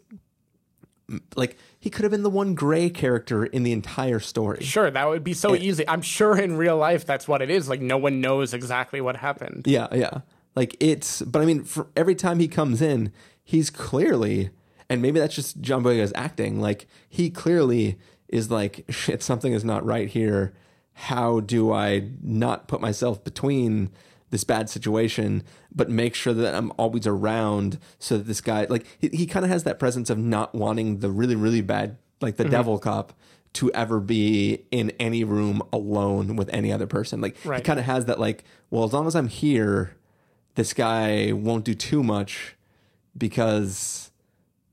like he could have been the one gray character in the entire story. Sure, that would be so easy. I'm sure in real life that's what it is. Like no one knows exactly what happened. Yeah, yeah. Like it's, but I mean, for every time he comes in, he's clearly, and maybe that's just John Boyega's acting. Like he clearly is like, shit, something is not right here. How do I not put myself between this bad situation, but make sure that I'm always around so that this guy, like, he, he kind of has that presence of not wanting the really, really bad, like the mm-hmm. devil cop to ever be in any room alone with any other person. Like he kind of has that like, well, as long as I'm here, this guy won't do too much because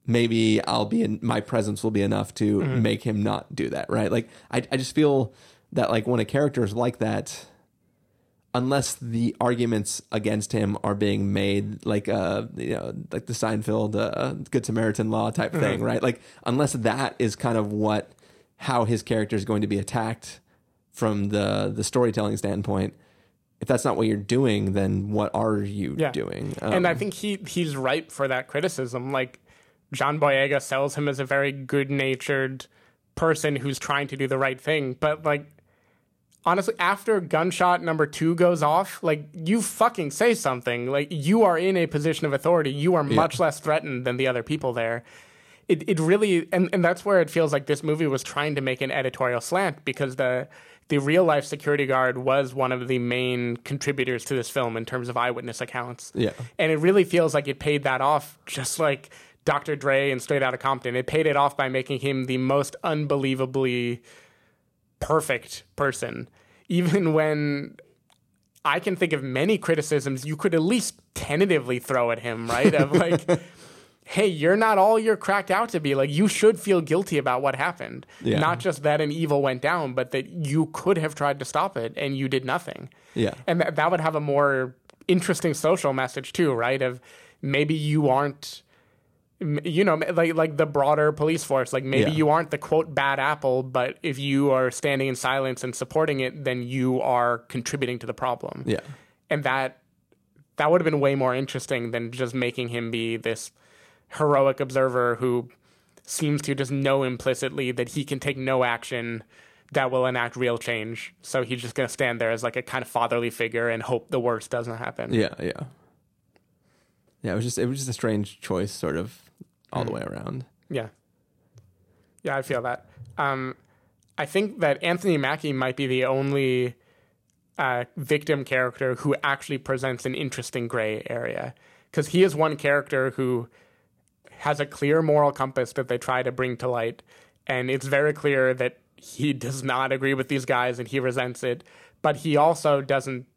maybe I'll be in my presence will be enough to mm-hmm. make him not do that, right? Like I I just feel that like when a character is like that unless the arguments against him are being made like uh you know like the Seinfeld uh, good Samaritan law type thing, right? Like unless that is kind of what how his character is going to be attacked from the the storytelling standpoint. If that's not what you're doing, then what are you Yeah. doing? and I Um, think he he's ripe for that criticism. Like John Boyega sells him as a very good-natured person who's trying to do the right thing, but like honestly, after gunshot number two goes off, like you fucking say something. Like you are in a position of authority. You are much less threatened than the other people there. It it really and, and that's where it feels like this movie was trying to make an editorial slant because the the real life security guard was one of the main contributors to this film in terms of eyewitness accounts. Yeah. And it really feels like it paid that off just like Dr. Dre and Straight Outta Compton. It paid it off by making him the most unbelievably perfect person. Even when I can think of many criticisms you could at least tentatively throw at him, right? Of (laughs) like, hey, you're not all you're cracked out to be. Like, you should feel guilty about what happened. Yeah. Not just that an evil went down, but that you could have tried to stop it and you did nothing. Yeah. And that, that would have a more interesting social message, too, right? Of maybe you aren't You know, like like the broader police force. Like maybe Yeah. you aren't the quote bad apple, but if you are standing in silence and supporting it, then you are contributing to the problem. Yeah. and that that would have been way more interesting than just making him be this heroic observer who seems to just know implicitly that he can take no action that will enact real change. So he's just going to stand there as like a kind of fatherly figure and hope the worst doesn't happen. Yeah, yeah. Yeah, it was just it was just a strange choice sort of all the way around. Yeah. Yeah, I feel that. Um, I think that Anthony Mackie might be the only uh, victim character who actually presents an interesting gray area. Because he is one character who has a clear moral compass that they try to bring to light. And it's very clear that he does not agree with these guys and he resents it. But he also doesn't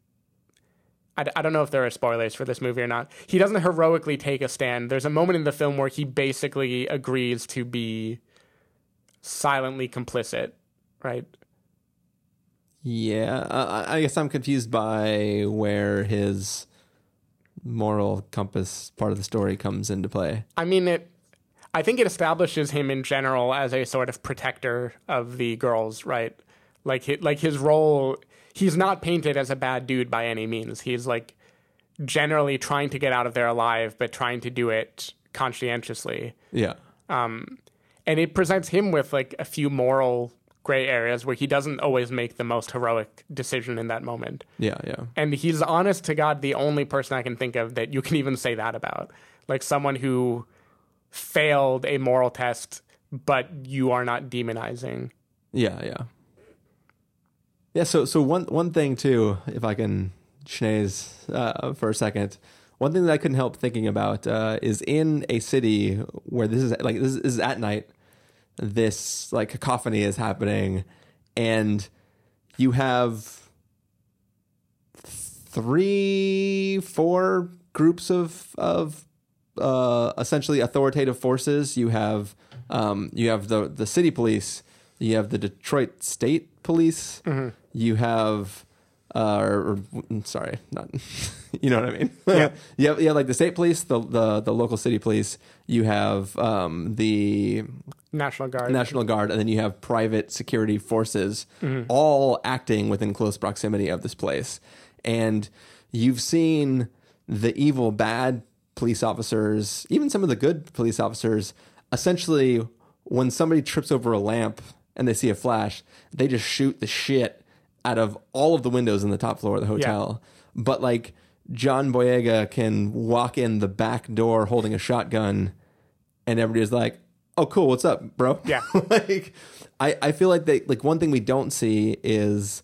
I, I don't know if there are spoilers for this movie or not. He doesn't heroically take a stand. There's a moment in the film where he basically agrees to be silently complicit, right? Yeah, uh, I I guess I'm confused by where his moral compass part of the story comes into play. I mean, it. I think it establishes him in general as a sort of protector of the girls, right? Like, like his role. He's not painted as a bad dude by any means. He's like generally trying to get out of there alive, but trying to do it conscientiously. Yeah, Um, and it presents him with like a few moral gray areas where he doesn't always make the most heroic decision in that moment. yeah, yeah, And he's honest to God the only person I can think of that you can even say that about. Like someone who failed a moral test, but you are not demonizing. yeah, yeah. Yeah. So, so one one thing too, if I can schnaze uh, for a second, one thing that I couldn't help thinking about uh, is in a city where this is like this is at night. This like cacophony is happening, and you have three, four groups of of uh, essentially authoritative forces. You have um, you have the the city police. You have the Detroit State Police. You have uh, or, or mm, sorry, not (laughs) you know what I mean. Yeah. (laughs) you have, you have like the state police, the the, the local city police. You have um, the National Guard. National Guard, and then you have private security forces all acting within close proximity of this place. And you've seen the evil, bad police officers, even some of the good police officers, essentially, when somebody trips over a lamp and they see a flash, they just shoot the shit out of all of the windows in the top floor of the hotel. But like John Boyega can walk in the back door holding a shotgun and everybody's like, "Oh, cool, what's up, bro?" Yeah. (laughs) like, I I feel like they like one thing we don't see is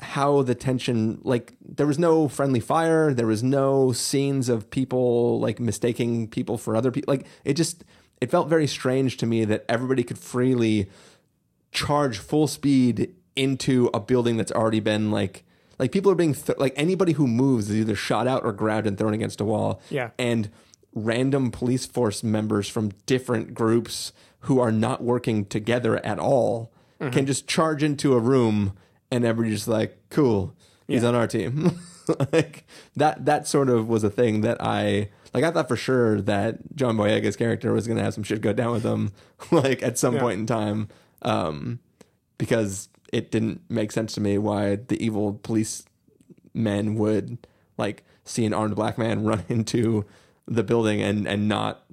how the tension like there was no friendly fire there was no scenes of people like mistaking people for other people like it just it felt very strange to me that everybody could freely charge full speed into a building that's already been like like people are being th- like anybody who moves is either shot out or grabbed and thrown against a wall. Yeah. and random police force members from different groups who are not working together at all can just charge into a room and everybody's just like cool. He's on our team. (laughs) Like that that sort of was a thing that i like i thought for sure that john boyega's character was going to have some shit go down with him (laughs) like at some Yeah. point in time um because it didn't make sense to me why the evil police men would like see an armed black man run (laughs) into the building and and not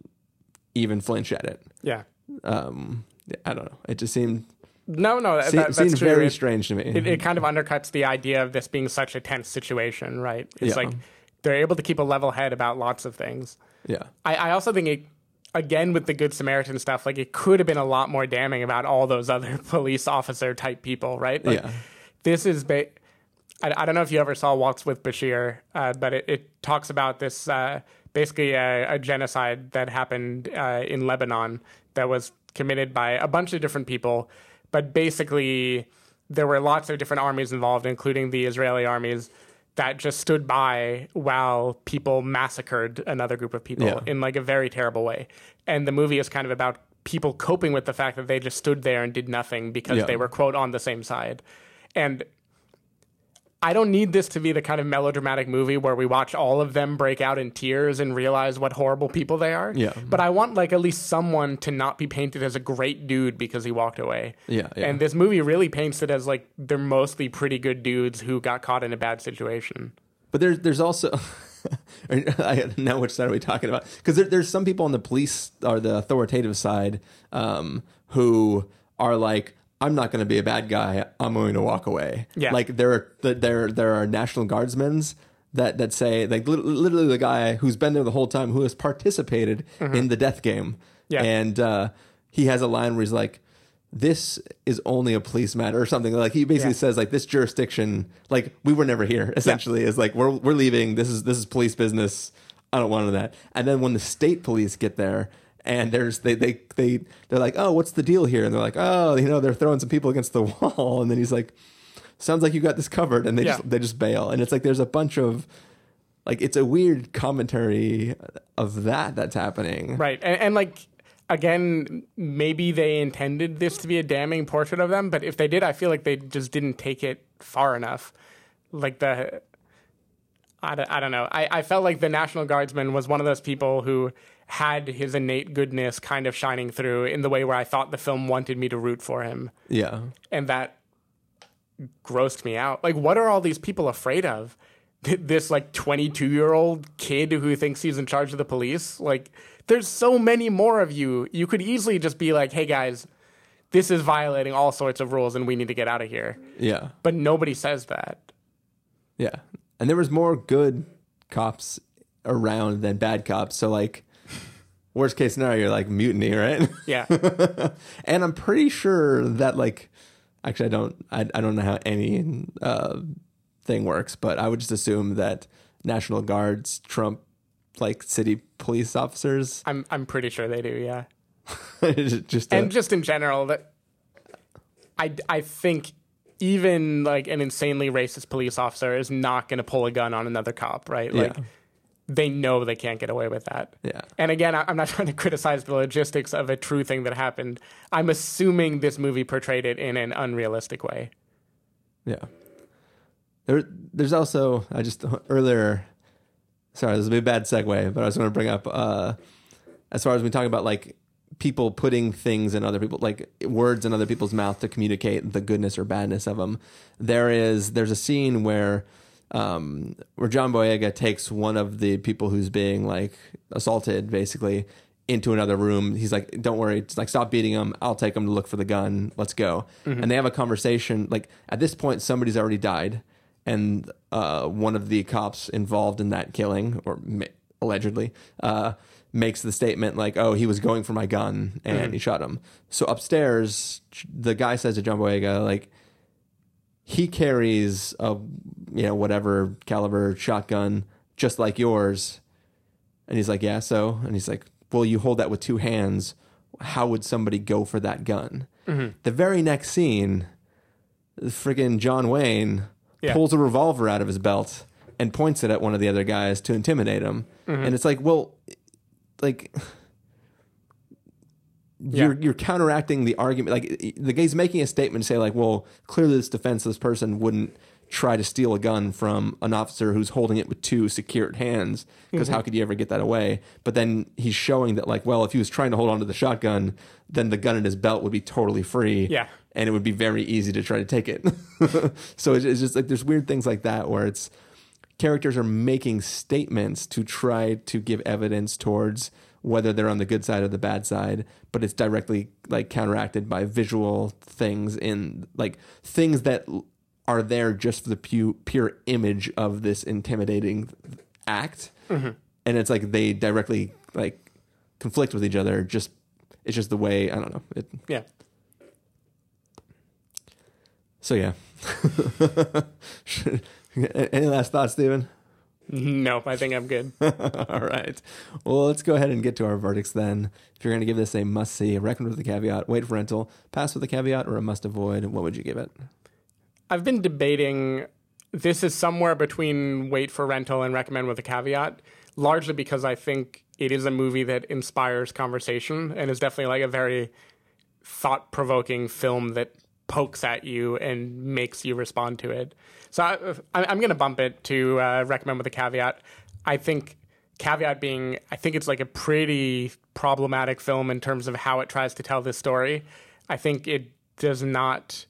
even flinch at it. yeah. Um, I don't know. It just seemed No, no, that, se- that- that's seemed true. very It- strange to me. it, it kind of undercuts the idea of this being such a tense situation, right? It's Yeah. like they're able to keep a level head about lots of things. yeah, I, I also think it, again, with the Good Samaritan stuff, like it could have been a lot more damning about all those other (laughs) police officer type people, right? Like, Yeah. This is, ba- I, I don't know if you ever saw Waltz with Bashir, uh, but it, it talks about this uh, basically a, a genocide that happened uh, in Lebanon that was committed by a bunch of different people, but basically there were lots of different armies involved, including the Israeli armies that just stood by while people massacred another group of people Yeah. in like a very terrible way. And the movie is kind of about people coping with the fact that they just stood there and did nothing because Yeah. they were quote on the same side. And I don't need this to be the kind of melodramatic movie where we watch all of them break out in tears and realize what horrible people they are. Yeah. But I want like at least someone to not be painted as a great dude because he walked away. Yeah, yeah. And this movie really paints it as like they're mostly pretty good dudes who got caught in a bad situation. But there's there's also (laughs) I know which side are we talking about because there, there's some people on the police or the authoritative side um, who are like I'm not going to be a bad guy. I'm going to walk away. Yeah. like there are there there are National Guardsmen's that that say like literally the guy who's been there the whole time who has participated in the death game. Yeah. and uh, he has a line where he's like this is only a police matter or something. Like he basically Yeah. says like this jurisdiction like we were never here essentially is like we're we're leaving. This is this is police business. I don't want that. And then when the state police get there and there's they they they they're like oh what's the deal here and they're like oh you know they're throwing some people against the (laughs) wall and then he's like sounds like you got this covered and they Yeah. just they just bail and it's like there's a bunch of like it's a weird commentary of that that's happening Right. And, and like again, maybe they intended this to be a damning portrait of them, but if they did, I feel like they just didn't take it far enough. Like the I don't, I don't know. I, I felt like the National Guardsman was one of those people who had his innate goodness kind of shining through in the way where I thought the film wanted me to root for him. yeah And that grossed me out. Like, what are all these people afraid of? This, like, 22 year old kid who thinks he's in charge of the police? Like, there's so many more of you. You could easily just be like, hey, guys, this is violating all sorts of rules and we need to get out of here. yeah But nobody says that. Yeah. And there was more good cops around than bad cops. So like worst case scenario, you're like mutiny, right? Yeah. (laughs) and I'm pretty sure that like actually I don't I, I don't know how any uh thing works, but I would just assume that National Guards trump like city police officers. I'm, I'm pretty sure they do, yeah. (laughs) just a- and just in general that I, I think even like an insanely racist police officer is not going to pull a gun on another cop right like Yeah. They know they can't get away with that Yeah. and again i'm not (laughs) trying to criticize the logistics of a true thing that happened i'm assuming this movie portrayed it in an unrealistic way Yeah. There, there's also I just (laughs) earlier. Sorry, this will be a bad segue, but I was going to bring up uh, as far as we talk about like people putting things in other people, like words in other people's mouth to communicate the goodness or badness of them. There is there's a scene where um, where John Boyega takes one of the people who's being like assaulted, basically, into another room. He's like, "Don't worry, just like stop beating him. I'll take him to look for the gun. Let's go." And they have a conversation. Like at this point, somebody's already died, and uh, one of the cops involved in that killing, or ma- allegedly, uh, makes the statement like, "Oh, he was going for my gun and he shot him." So upstairs, the guy says to John Boyega, like he carries a you know whatever caliber shotgun just like yours. And he's like yeah so? And he's like well you hold that with two hands. How would somebody go for that gun? Mm-hmm. The very next scene friggin john wayne Yeah. pulls a revolver out of his belt and points it at one of the other guys to intimidate him. Mm-hmm. And it's like well like you're you're counteracting the argument. Like the guy's making a statement to say like, well, clearly this defenseless person wouldn't try to steal a gun from an officer who's holding it with two secured hands because Mm-hmm. how could you ever get that away? But then he's showing that like, well, if he was trying to hold onto the shotgun, then the gun in his belt would be totally free. Yeah. And it would be very easy to try to take it. (laughs) so it's, it's just like there's weird things like that where it's characters are making statements to try to give evidence towards whether they're on the good side or the bad side, but it's directly like counteracted by visual things in like things that are there just for the pu- pure image of this intimidating act. Mm-hmm. And it's like they directly like conflict with each other. Just it's just the way I don't know. It, yeah so yeah. (laughs) Any last thoughts, Stephen? (laughs) nope i think i'm good (laughs) All right. Well, let's go ahead and get to our verdicts then. If you're going to give this a must see, recommend with a caveat, wait for rental, pass with a caveat, or a must avoid, what would you give it? I've been debating. This is somewhere between wait for rental and recommend with a caveat, largely because I think it is a movie that inspires conversation and is definitely like a very thought provoking film that pokes at you and makes you respond to it. So I, I'm going to bump it to uh, recommend with a caveat. I think caveat being I think it's like a pretty problematic film in terms of how it tries to tell this story. I think it does not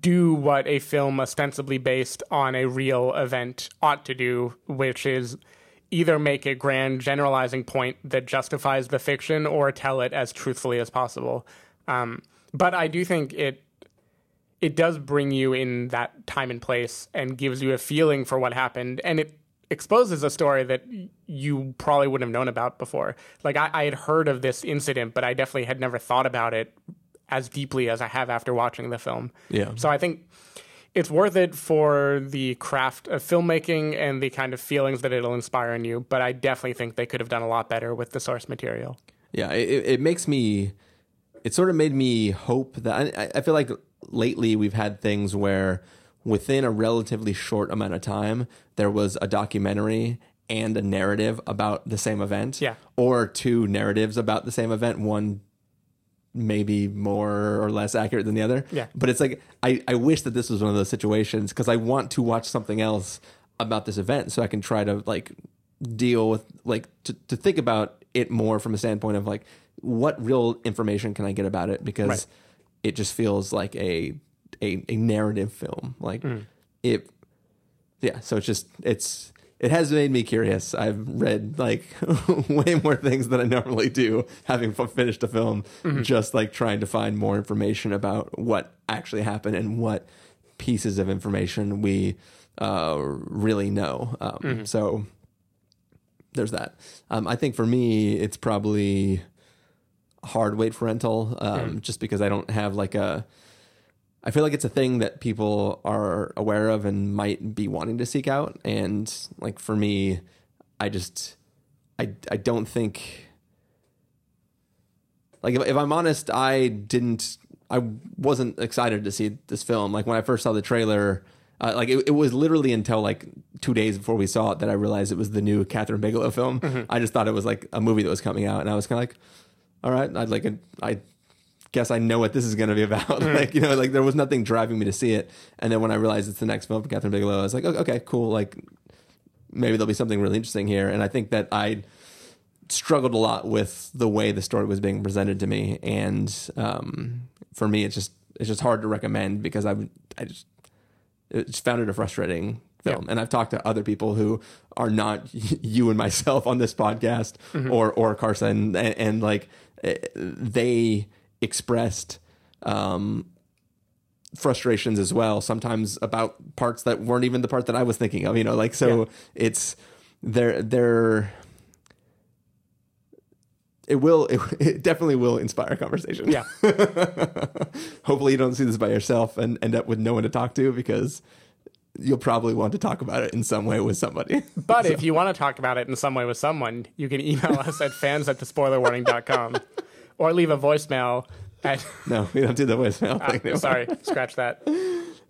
do what a film ostensibly based on a real event ought to do, which is either make a grand generalizing point that justifies the fiction or tell it as truthfully as possible. Um, but I do think it it does bring you in that time and place and gives you a feeling for what happened, and it exposes a story that you probably wouldn't have known about before. Like I, I had heard of this incident, but I definitely had never thought about it as deeply as I have after watching the film. Yeah. So I think it's worth it for the craft of filmmaking and the kind of feelings that it'll inspire in you. But I definitely think they could have done a lot better with the source material. Yeah, it, it makes me. It sort of made me hope that I, I feel like lately we've had things where within a relatively short amount of time there was a documentary and a narrative about the same event. Yeah. Or two narratives about the same event. One maybe more or less accurate than the other. Yeah. But it's like I, I wish that this was one of those situations because I want to watch something else about this event so I can try to like deal with like to, to think about it more from a standpoint of like what real information can I get about it because Right. It just feels like a a, a narrative film. Like it yeah so it's just it's it has made me curious. I've read like (laughs) way more things than i normally do having f- finished a film just like trying to find more information about what actually happened and what pieces of information we uh, really know. Um, so there's that. Um, i think for me it's probably hard wait for rental um, just because i don't have like a I feel like it's a thing that people are aware of and might be wanting to seek out. And like for me, I just I I don't think like if, if I'm honest, I didn't I wasn't excited to see this film. Like when I first saw the trailer, uh, like it, it was literally until like two days before we saw it that I realized it was the new Kathryn Bigelow film. I just thought it was like a movie that was coming out, and I was kind of like, all right, I'd like a, I guess I know what this is going to be about. (laughs) like, you know, like there was nothing driving me to see it. And then when I realized it's the next film from Kathryn Bigelow, I was like, "Oh, okay, cool. Like maybe there'll be something really interesting here. And I think that I struggled a lot with the way the story was being presented to me. And um, for me, it's just, it's just hard to recommend because I would, I just, it just found it a frustrating film. And I've talked to other people who are not (laughs) you and myself on this podcast or, or Carson and, and like they expressed, um, frustrations as well sometimes about parts that weren't even the part that I was thinking of you know like so Yeah. it's they're they're it will it, (laughs) it definitely will inspire conversation Yeah. (laughs) hopefully you don't see this by yourself and end up with no one to talk to because you'll probably want to talk about it in some way with somebody (laughs) But if you want to talk about it in some way with someone, you can email us at fans at thespoilerwarning.com (laughs) or leave a voicemail at. no we don't do the voicemail thing Ah, anymore. sorry, scratch that.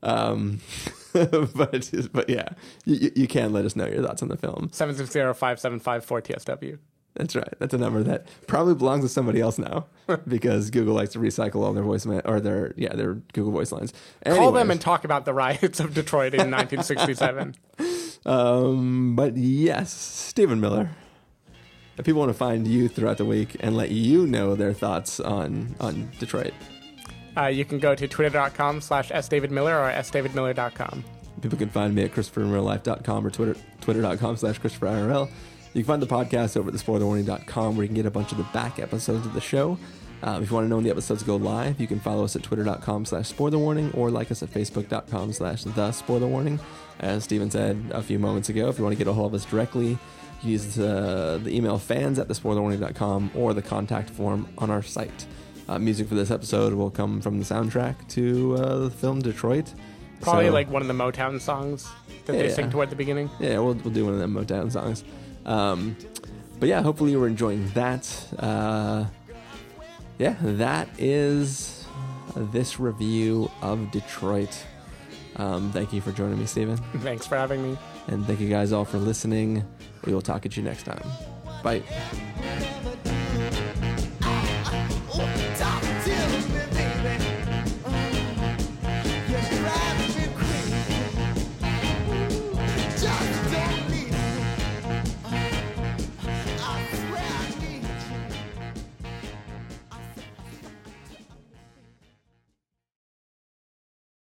um (laughs) but but yeah you, you can let us know your thoughts on the film 760 575 4TSW. That's right. That's a number that probably belongs to somebody else now (laughs) because Google likes to recycle all their voicemail or their yeah their Google voice lines. Call them and talk about the riots of Detroit in 1967. (laughs) um, but yes, Stephen Miller. If people want to find you throughout the week and let you know their thoughts on on Detroit, Uh, you can go to twitter.com slash sdavidmiller or sdavidmiller.com. people can find me at christopherinreallife.com or Twitter twitter.com slash christopherirl. You can find the podcast over at thespoilerwarning.com where you can get a bunch of the back episodes of the show. Um, if you want to know when the episodes go live, you can follow us at twitter.com slash spoilerwarning or like us at facebook.com slash the spoilerwarning. As Stephen said a few moments ago, if you want to get a hold of us directly, use uh, the email fans at thespoilerwarning.com or the contact form on our site. Uh, music for this episode will come from the soundtrack to uh, the film Detroit. Probably So- like one of the Motown songs that they sing toward the beginning. yeah, we'll, we'll do one of them Motown songs. Um, but yeah, hopefully you were enjoying that. Uh, yeah, that is this review of Detroit. Um, thank you for joining me, Stephen. (laughs) Thanks for having me. And thank you guys all for listening. We will talk at you next time. Bye.